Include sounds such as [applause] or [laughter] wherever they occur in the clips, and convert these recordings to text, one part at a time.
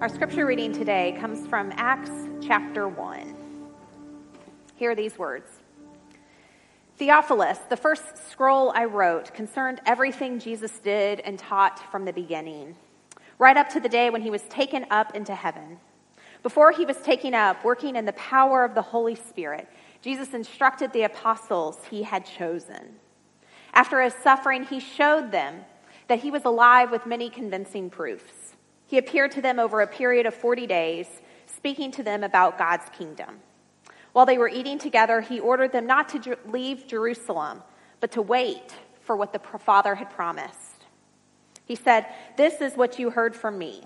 Our scripture reading today comes from Acts chapter 1. Hear these words Theophilus, the first scroll I wrote, concerned everything Jesus did and taught from the beginning, right up to the day when he was taken up into heaven. Before he was taken up, working in the power of the Holy Spirit, Jesus instructed the apostles he had chosen. After his suffering, he showed them that he was alive with many convincing proofs. He appeared to them over a period of 40 days, speaking to them about God's kingdom. While they were eating together, he ordered them not to leave Jerusalem, but to wait for what the Father had promised. He said, This is what you heard from me.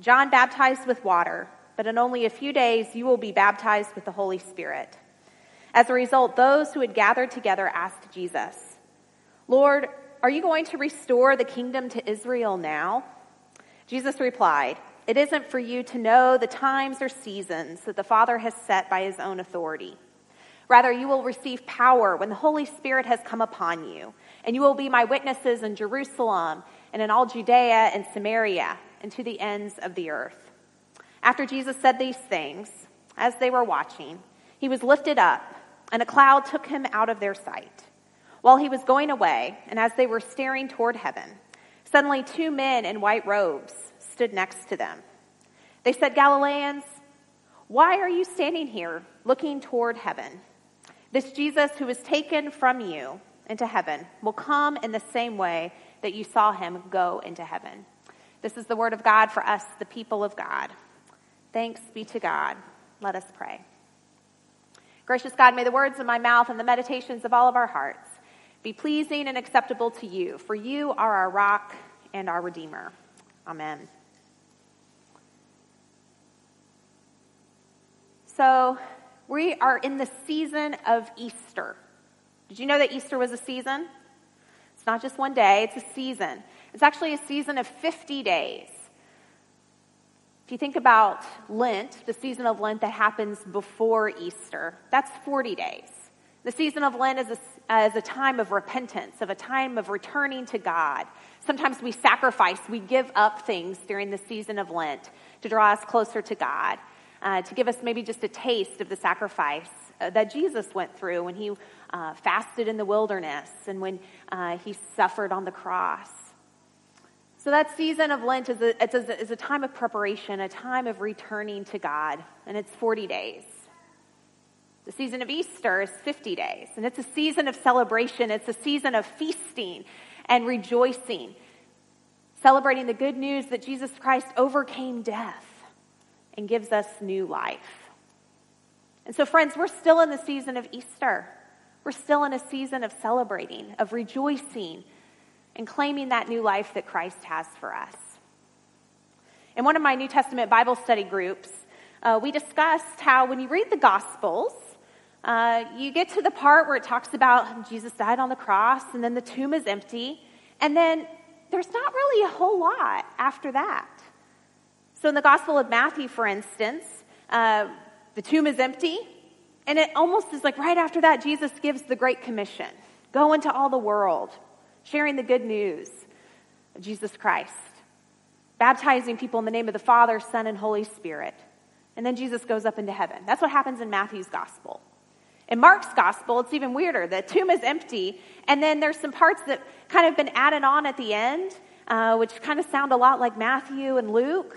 John baptized with water, but in only a few days you will be baptized with the Holy Spirit. As a result, those who had gathered together asked Jesus, Lord, are you going to restore the kingdom to Israel now? Jesus replied, It isn't for you to know the times or seasons that the Father has set by his own authority. Rather, you will receive power when the Holy Spirit has come upon you, and you will be my witnesses in Jerusalem and in all Judea and Samaria and to the ends of the earth. After Jesus said these things, as they were watching, he was lifted up, and a cloud took him out of their sight. While he was going away, and as they were staring toward heaven, Suddenly, two men in white robes stood next to them. They said, Galileans, why are you standing here looking toward heaven? This Jesus who was taken from you into heaven will come in the same way that you saw him go into heaven. This is the word of God for us, the people of God. Thanks be to God. Let us pray. Gracious God, may the words of my mouth and the meditations of all of our hearts be pleasing and acceptable to you, for you are our rock and our Redeemer. Amen. So, we are in the season of Easter. Did you know that Easter was a season? It's not just one day, it's a season. It's actually a season of 50 days. If you think about Lent, the season of Lent that happens before Easter, that's 40 days. The season of Lent is a, is a time of repentance, of a time of returning to God. Sometimes we sacrifice, we give up things during the season of Lent to draw us closer to God, uh, to give us maybe just a taste of the sacrifice uh, that Jesus went through when he uh, fasted in the wilderness and when uh, he suffered on the cross. So that season of Lent is a, a, is a time of preparation, a time of returning to God, and it's 40 days. The season of Easter is 50 days, and it's a season of celebration. It's a season of feasting and rejoicing, celebrating the good news that Jesus Christ overcame death and gives us new life. And so, friends, we're still in the season of Easter. We're still in a season of celebrating, of rejoicing, and claiming that new life that Christ has for us. In one of my New Testament Bible study groups, uh, we discussed how when you read the Gospels, uh, you get to the part where it talks about Jesus died on the cross, and then the tomb is empty, and then there's not really a whole lot after that. So, in the Gospel of Matthew, for instance, uh, the tomb is empty, and it almost is like right after that, Jesus gives the Great Commission go into all the world, sharing the good news of Jesus Christ, baptizing people in the name of the Father, Son, and Holy Spirit. And then Jesus goes up into heaven. That's what happens in Matthew's Gospel. In Mark's gospel, it's even weirder. The tomb is empty, and then there's some parts that kind of been added on at the end, uh, which kind of sound a lot like Matthew and Luke,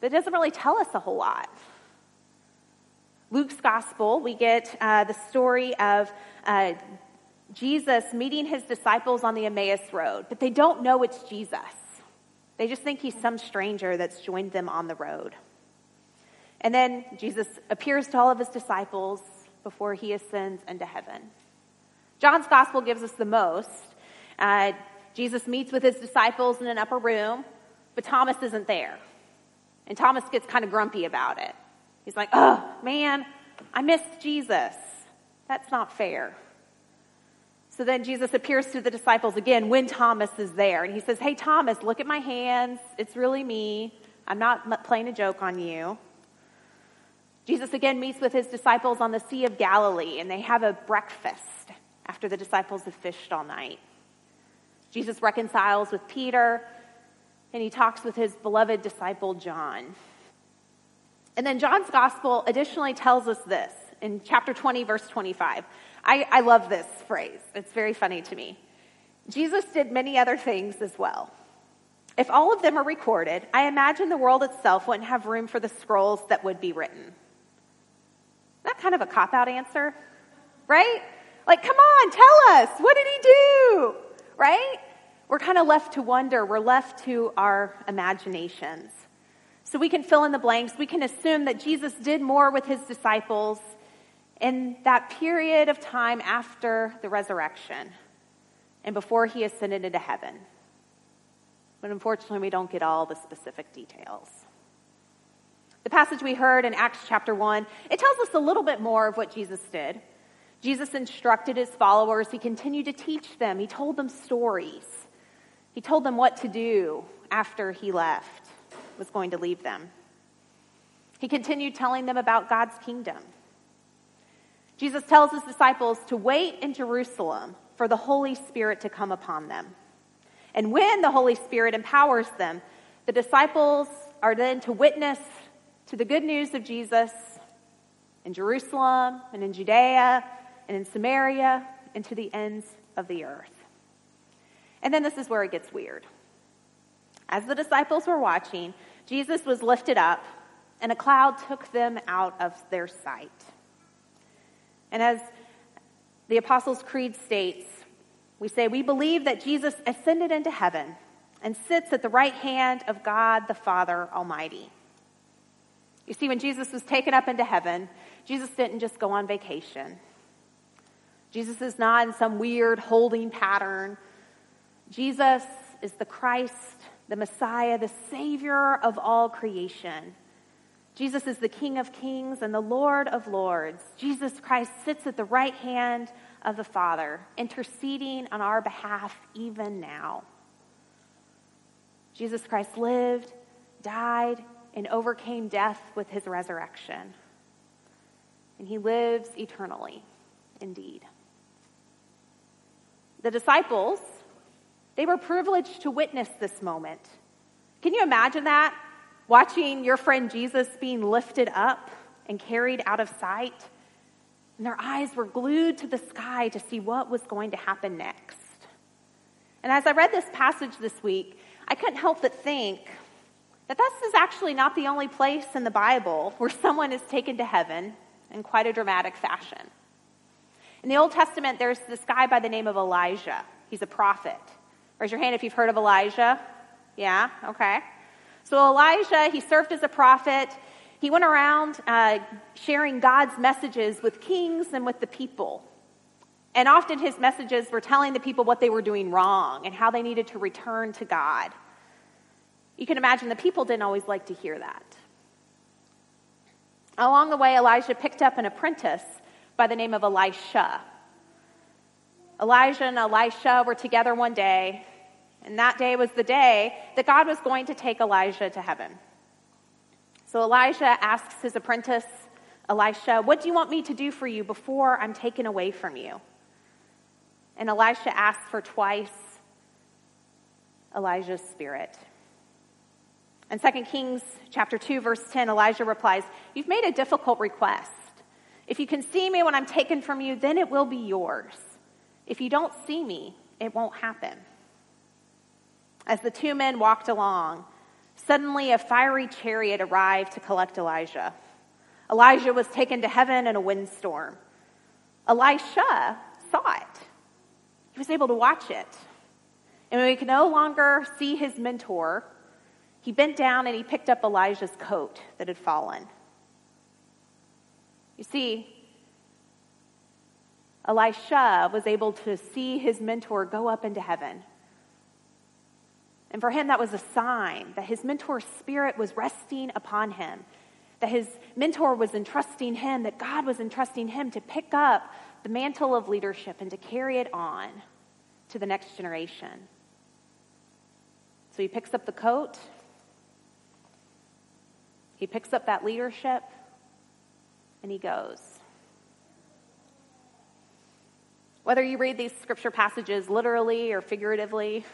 but it doesn't really tell us a whole lot. Luke's gospel, we get uh, the story of uh, Jesus meeting his disciples on the Emmaus Road, but they don't know it's Jesus. They just think he's some stranger that's joined them on the road. And then Jesus appears to all of his disciples before he ascends into heaven. John's gospel gives us the most. Uh, Jesus meets with his disciples in an upper room, but Thomas isn't there. And Thomas gets kind of grumpy about it. He's like, oh, man, I missed Jesus. That's not fair. So then Jesus appears to the disciples again when Thomas is there. And he says, Hey, Thomas, look at my hands. It's really me. I'm not playing a joke on you. Jesus again meets with his disciples on the Sea of Galilee, and they have a breakfast after the disciples have fished all night. Jesus reconciles with Peter, and he talks with his beloved disciple John. And then John's gospel additionally tells us this in chapter 20, verse 25. I, I love this phrase, it's very funny to me. Jesus did many other things as well. If all of them are recorded, I imagine the world itself wouldn't have room for the scrolls that would be written. That kind of a cop out answer, right? Like, come on, tell us, what did he do? Right? We're kind of left to wonder. We're left to our imaginations. So we can fill in the blanks. We can assume that Jesus did more with his disciples in that period of time after the resurrection and before he ascended into heaven. But unfortunately, we don't get all the specific details. The passage we heard in Acts chapter 1, it tells us a little bit more of what Jesus did. Jesus instructed his followers. He continued to teach them. He told them stories. He told them what to do after he left, was going to leave them. He continued telling them about God's kingdom. Jesus tells his disciples to wait in Jerusalem for the Holy Spirit to come upon them. And when the Holy Spirit empowers them, the disciples are then to witness to the good news of Jesus in Jerusalem and in Judea and in Samaria and to the ends of the earth. And then this is where it gets weird. As the disciples were watching, Jesus was lifted up and a cloud took them out of their sight. And as the Apostles' Creed states, we say, We believe that Jesus ascended into heaven and sits at the right hand of God the Father Almighty. You see, when Jesus was taken up into heaven, Jesus didn't just go on vacation. Jesus is not in some weird holding pattern. Jesus is the Christ, the Messiah, the Savior of all creation. Jesus is the King of kings and the Lord of lords. Jesus Christ sits at the right hand of the Father, interceding on our behalf even now. Jesus Christ lived, died, and overcame death with his resurrection. And he lives eternally, indeed. The disciples, they were privileged to witness this moment. Can you imagine that? Watching your friend Jesus being lifted up and carried out of sight. And their eyes were glued to the sky to see what was going to happen next. And as I read this passage this week, I couldn't help but think that this is actually not the only place in the Bible where someone is taken to heaven in quite a dramatic fashion. In the Old Testament, there's this guy by the name of Elijah. He's a prophet. Raise your hand if you've heard of Elijah. Yeah, okay. So, Elijah, he served as a prophet. He went around uh, sharing God's messages with kings and with the people. And often his messages were telling the people what they were doing wrong and how they needed to return to God. You can imagine the people didn't always like to hear that. Along the way, Elijah picked up an apprentice by the name of Elisha. Elijah and Elisha were together one day, and that day was the day that God was going to take Elijah to heaven. So Elijah asks his apprentice, Elisha, What do you want me to do for you before I'm taken away from you? And Elisha asks for twice Elijah's spirit. In 2 Kings chapter 2 verse 10 Elijah replies, "You've made a difficult request. If you can see me when I'm taken from you, then it will be yours. If you don't see me, it won't happen. As the two men walked along, suddenly a fiery chariot arrived to collect Elijah. Elijah was taken to heaven in a windstorm. Elisha saw it. He was able to watch it. And when he could no longer see his mentor, he bent down and he picked up Elijah's coat that had fallen. You see, Elisha was able to see his mentor go up into heaven. And for him, that was a sign that his mentor's spirit was resting upon him, that his mentor was entrusting him, that God was entrusting him to pick up the mantle of leadership and to carry it on to the next generation. So he picks up the coat, he picks up that leadership, and he goes. Whether you read these scripture passages literally or figuratively,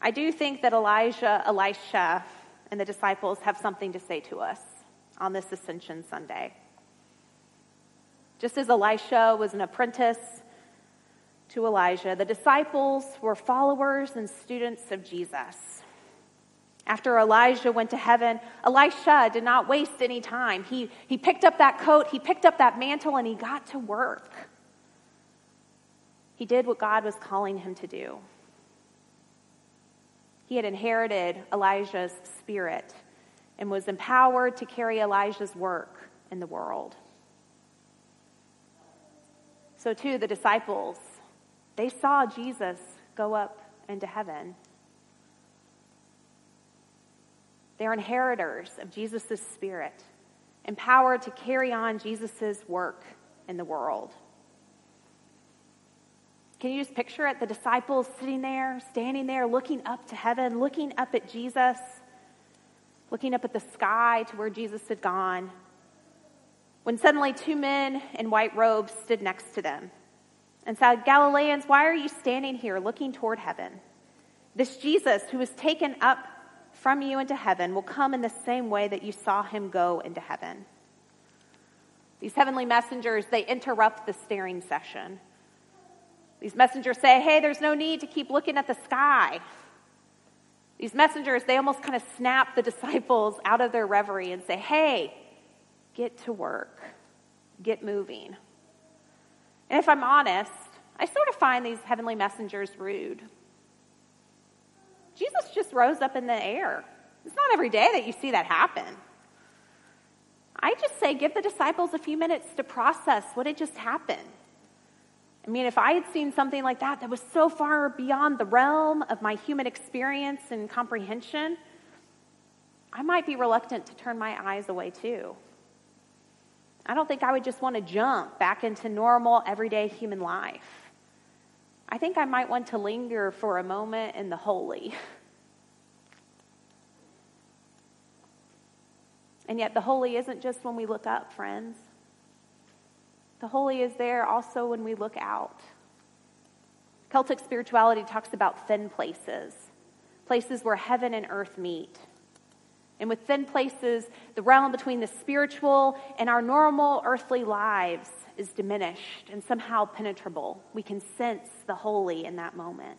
I do think that Elijah, Elisha, and the disciples have something to say to us on this Ascension Sunday. Just as Elisha was an apprentice to Elijah, the disciples were followers and students of Jesus. After Elijah went to heaven, Elisha did not waste any time. He, he picked up that coat, he picked up that mantle, and he got to work. He did what God was calling him to do. He had inherited Elijah's spirit and was empowered to carry Elijah's work in the world. So, too, the disciples, they saw Jesus go up into heaven. They're inheritors of Jesus' spirit, empowered to carry on Jesus' work in the world. Can you just picture it? The disciples sitting there, standing there, looking up to heaven, looking up at Jesus, looking up at the sky to where Jesus had gone. When suddenly two men in white robes stood next to them and said, Galileans, why are you standing here looking toward heaven? This Jesus who was taken up from you into heaven will come in the same way that you saw him go into heaven. These heavenly messengers, they interrupt the staring session. These messengers say, hey, there's no need to keep looking at the sky. These messengers, they almost kind of snap the disciples out of their reverie and say, hey, get to work, get moving. And if I'm honest, I sort of find these heavenly messengers rude. Jesus just rose up in the air. It's not every day that you see that happen. I just say, give the disciples a few minutes to process what had just happened. I mean, if I had seen something like that that was so far beyond the realm of my human experience and comprehension, I might be reluctant to turn my eyes away too. I don't think I would just want to jump back into normal, everyday human life. I think I might want to linger for a moment in the holy. [laughs] And yet, the holy isn't just when we look up, friends. The holy is there also when we look out. Celtic spirituality talks about thin places, places where heaven and earth meet. And with thin places, the realm between the spiritual and our normal earthly lives is diminished and somehow penetrable. We can sense the holy in that moment.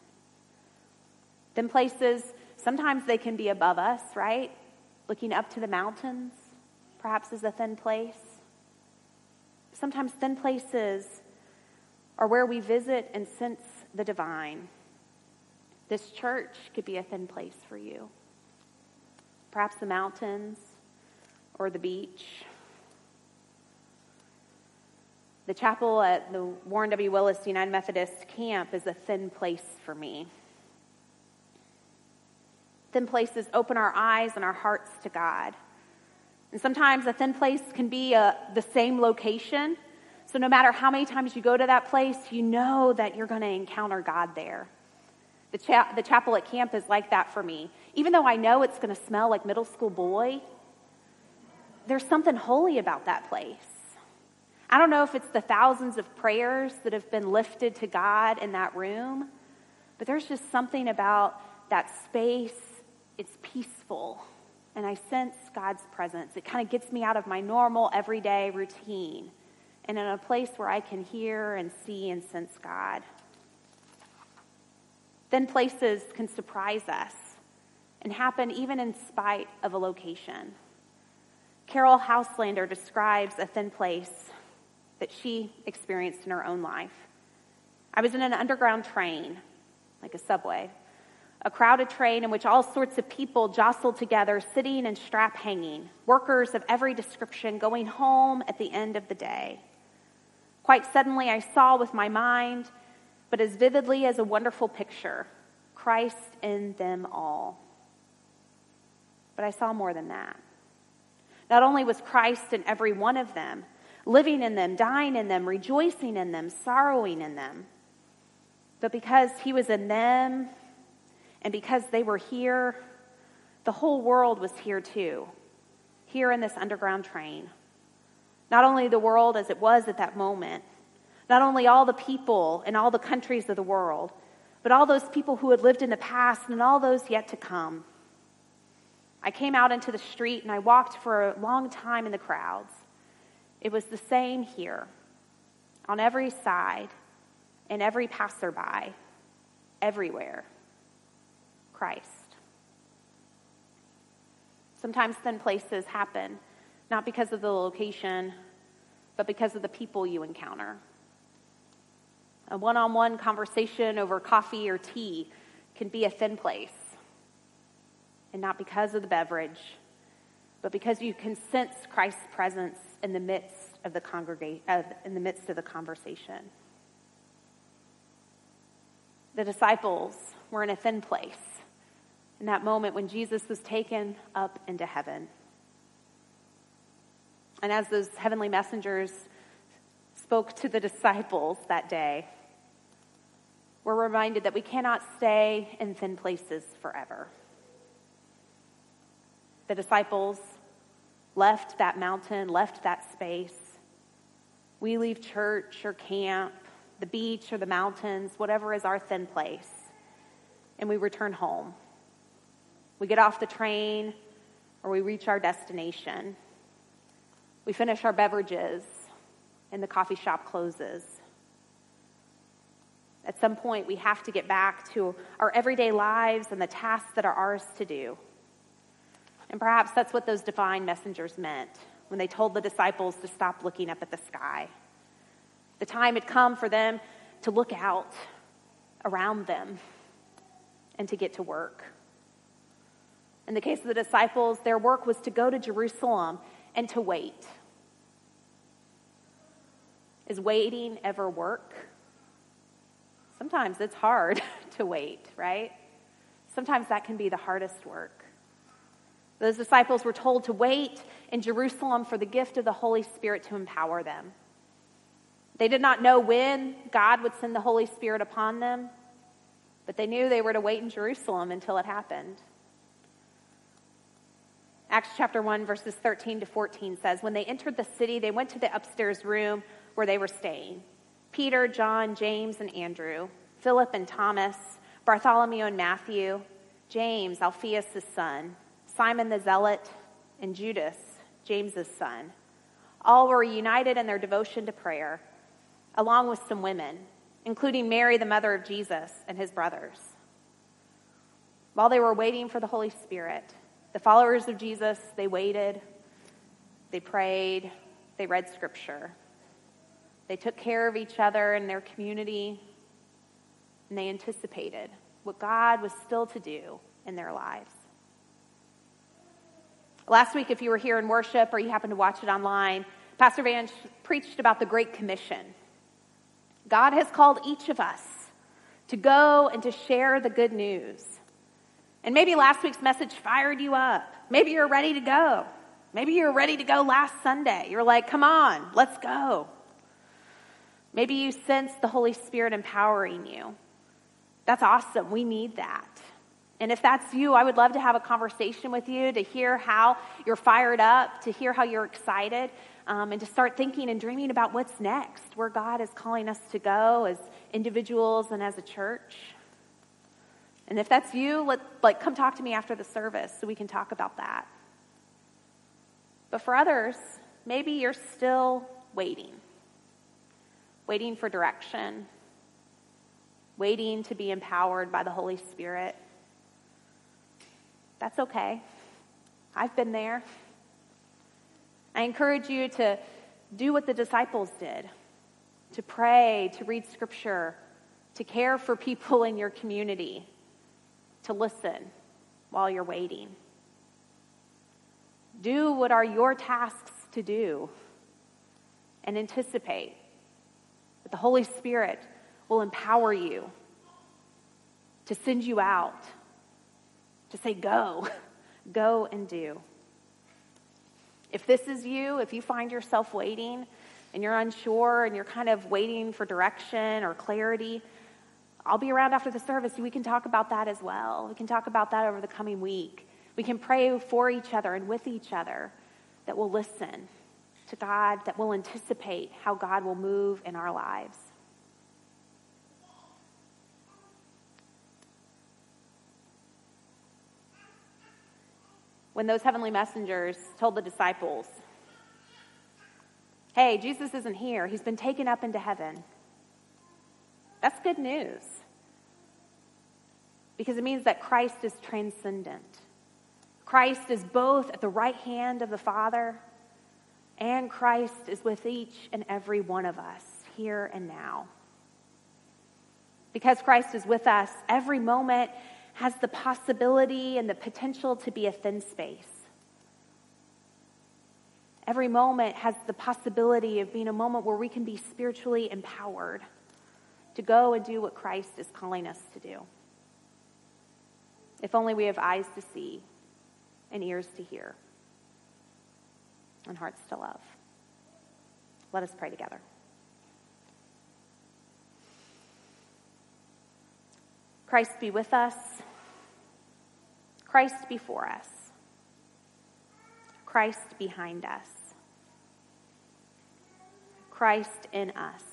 Thin places, sometimes they can be above us, right? Looking up to the mountains, perhaps is a thin place. Sometimes thin places are where we visit and sense the divine. This church could be a thin place for you. Perhaps the mountains or the beach. The chapel at the Warren W. Willis United Methodist Camp is a thin place for me. Thin places open our eyes and our hearts to God. And sometimes a thin place can be a, uh, the same location. So no matter how many times you go to that place, you know that you're going to encounter God there. The, cha- the chapel at camp is like that for me. Even though I know it's going to smell like middle school boy, there's something holy about that place. I don't know if it's the thousands of prayers that have been lifted to God in that room, but there's just something about that space. It's peaceful and I sense God's presence. It kind of gets me out of my normal everyday routine and in a place where I can hear and see and sense God. Thin places can surprise us and happen even in spite of a location. Caryll Houselander describes a thin place that she experienced in her own life. I was in an underground train, like a subway, a crowded train in which all sorts of people jostled together, sitting and strap hanging, workers of every description going home at the end of the day. Quite suddenly, I saw with my mind, but as vividly as a wonderful picture, Christ in them all. But I saw more than that. Not only was Christ in every one of them, living in them, dying in them, rejoicing in them, sorrowing in them, but because he was in them and because they were here, the whole world was here too, here in this underground train. Not only the world as it was at that moment, not only all the people in all the countries of the world, but all those people who had lived in the past and all those yet to come. I came out into the street and I walked for a long time in the crowds. It was the same here, on every side, in every passerby, everywhere. Christ. Sometimes thin places happen, not because of the location, but because of the people you encounter. A one on one conversation over coffee or tea can be a thin place. And not because of the beverage, but because you can sense Christ's presence in the midst of the in the midst of the conversation. The disciples were in a thin place in that moment when Jesus was taken up into heaven. And as those heavenly messengers spoke to the disciples that day, we're reminded that we cannot stay in thin places forever. The disciples left that mountain, left that space. We leave church or camp, the beach or the mountains, whatever is our thin place, and we return home. We get off the train or we reach our destination. We finish our beverages and the coffee shop closes. At some point, we have to get back to our everyday lives and the tasks that are ours to do. And perhaps that's what those divine messengers meant when they told the disciples to stop looking up at the sky. The time had come for them to look out around them and to get to work. In the case of the disciples, their work was to go to Jerusalem and to wait. Is waiting ever work? Sometimes it's hard [laughs] to wait, right? Sometimes that can be the hardest work. Those disciples were told to wait in Jerusalem for the gift of the Holy Spirit to empower them. They did not know when God would send the Holy Spirit upon them, but they knew they were to wait in Jerusalem until it happened. Acts chapter 1, verses 13 to 14 says, When they entered the city, they went to the upstairs room where they were staying. Peter, John, James, and Andrew, Philip and Thomas, Bartholomew and Matthew, James, Alphaeus' son, Simon the Zealot, and Judas, James's son. All were united in their devotion to prayer, along with some women, including Mary, the mother of Jesus, and his brothers. While they were waiting for the Holy Spirit, the followers of Jesus, they waited, they prayed, they read scripture. They took care of each other and their community, and they anticipated what God was still to do in their lives. Last week, if you were here in worship or you happened to watch it online, Pastor Van preached about the Great Commission. God has called each of us to go and to share the good news. And maybe last week's message fired you up. Maybe you're ready to go. Maybe you're ready to go last Sunday. You're like, come on, let's go. Maybe you sense the Holy Spirit empowering you. That's awesome. We need that. And if that's you, I would love to have a conversation with you to hear how you're fired up, to hear how you're excited, um, and to start thinking and dreaming about what's next, where God is calling us to go as individuals and as a church. And if that's you, let, like, come talk to me after the service so we can talk about that. But for others, maybe you're still waiting waiting for direction, waiting to be empowered by the Holy Spirit. That's okay. I've been there. I encourage you to do what the disciples did to pray, to read scripture, to care for people in your community, to listen while you're waiting. Do what are your tasks to do and anticipate the Holy Spirit will empower you to send you out, to say, go, [laughs] go and do. If this is you, if you find yourself waiting and you're unsure and you're kind of waiting for direction or clarity, I'll be around after the service. We can talk about that as well. We can talk about that over the coming week. We can pray for each other and with each other that we'll listen to God, that will anticipate how God will move in our lives. When those heavenly messengers told the disciples, Hey, Jesus isn't here, he's been taken up into heaven. That's good news because it means that Christ is transcendent. Christ is both at the right hand of the Father, and Christ is with each and every one of us here and now. Because Christ is with us, every moment has the possibility and the potential to be a thin space. Every moment has the possibility of being a moment where we can be spiritually empowered to go and do what Christ is calling us to do. If only we have eyes to see and ears to hear and hearts to love. Let us pray together. Christ be with us. Christ before us. Christ behind us. Christ in us.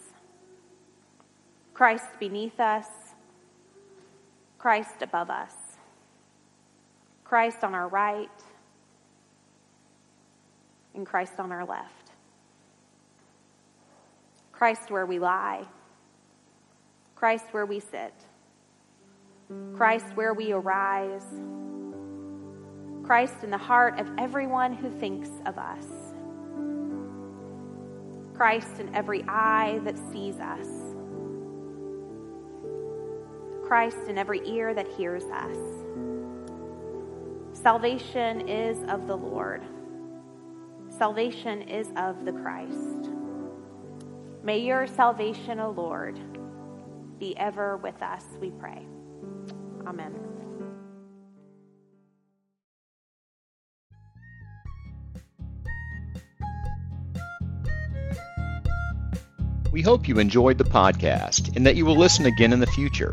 Christ beneath us. Christ above us. Christ on our right, and Christ on our left. Christ where we lie, Christ where we sit, Christ where we arise, Christ in the heart of everyone who thinks of us, Christ in every eye that sees us, Christ in every ear that hears us. Salvation is of the Lord. Salvation is of the Christ. May your salvation, O Lord, be ever with us, we pray. Amen. We hope you enjoyed the podcast and that you will listen again in the future.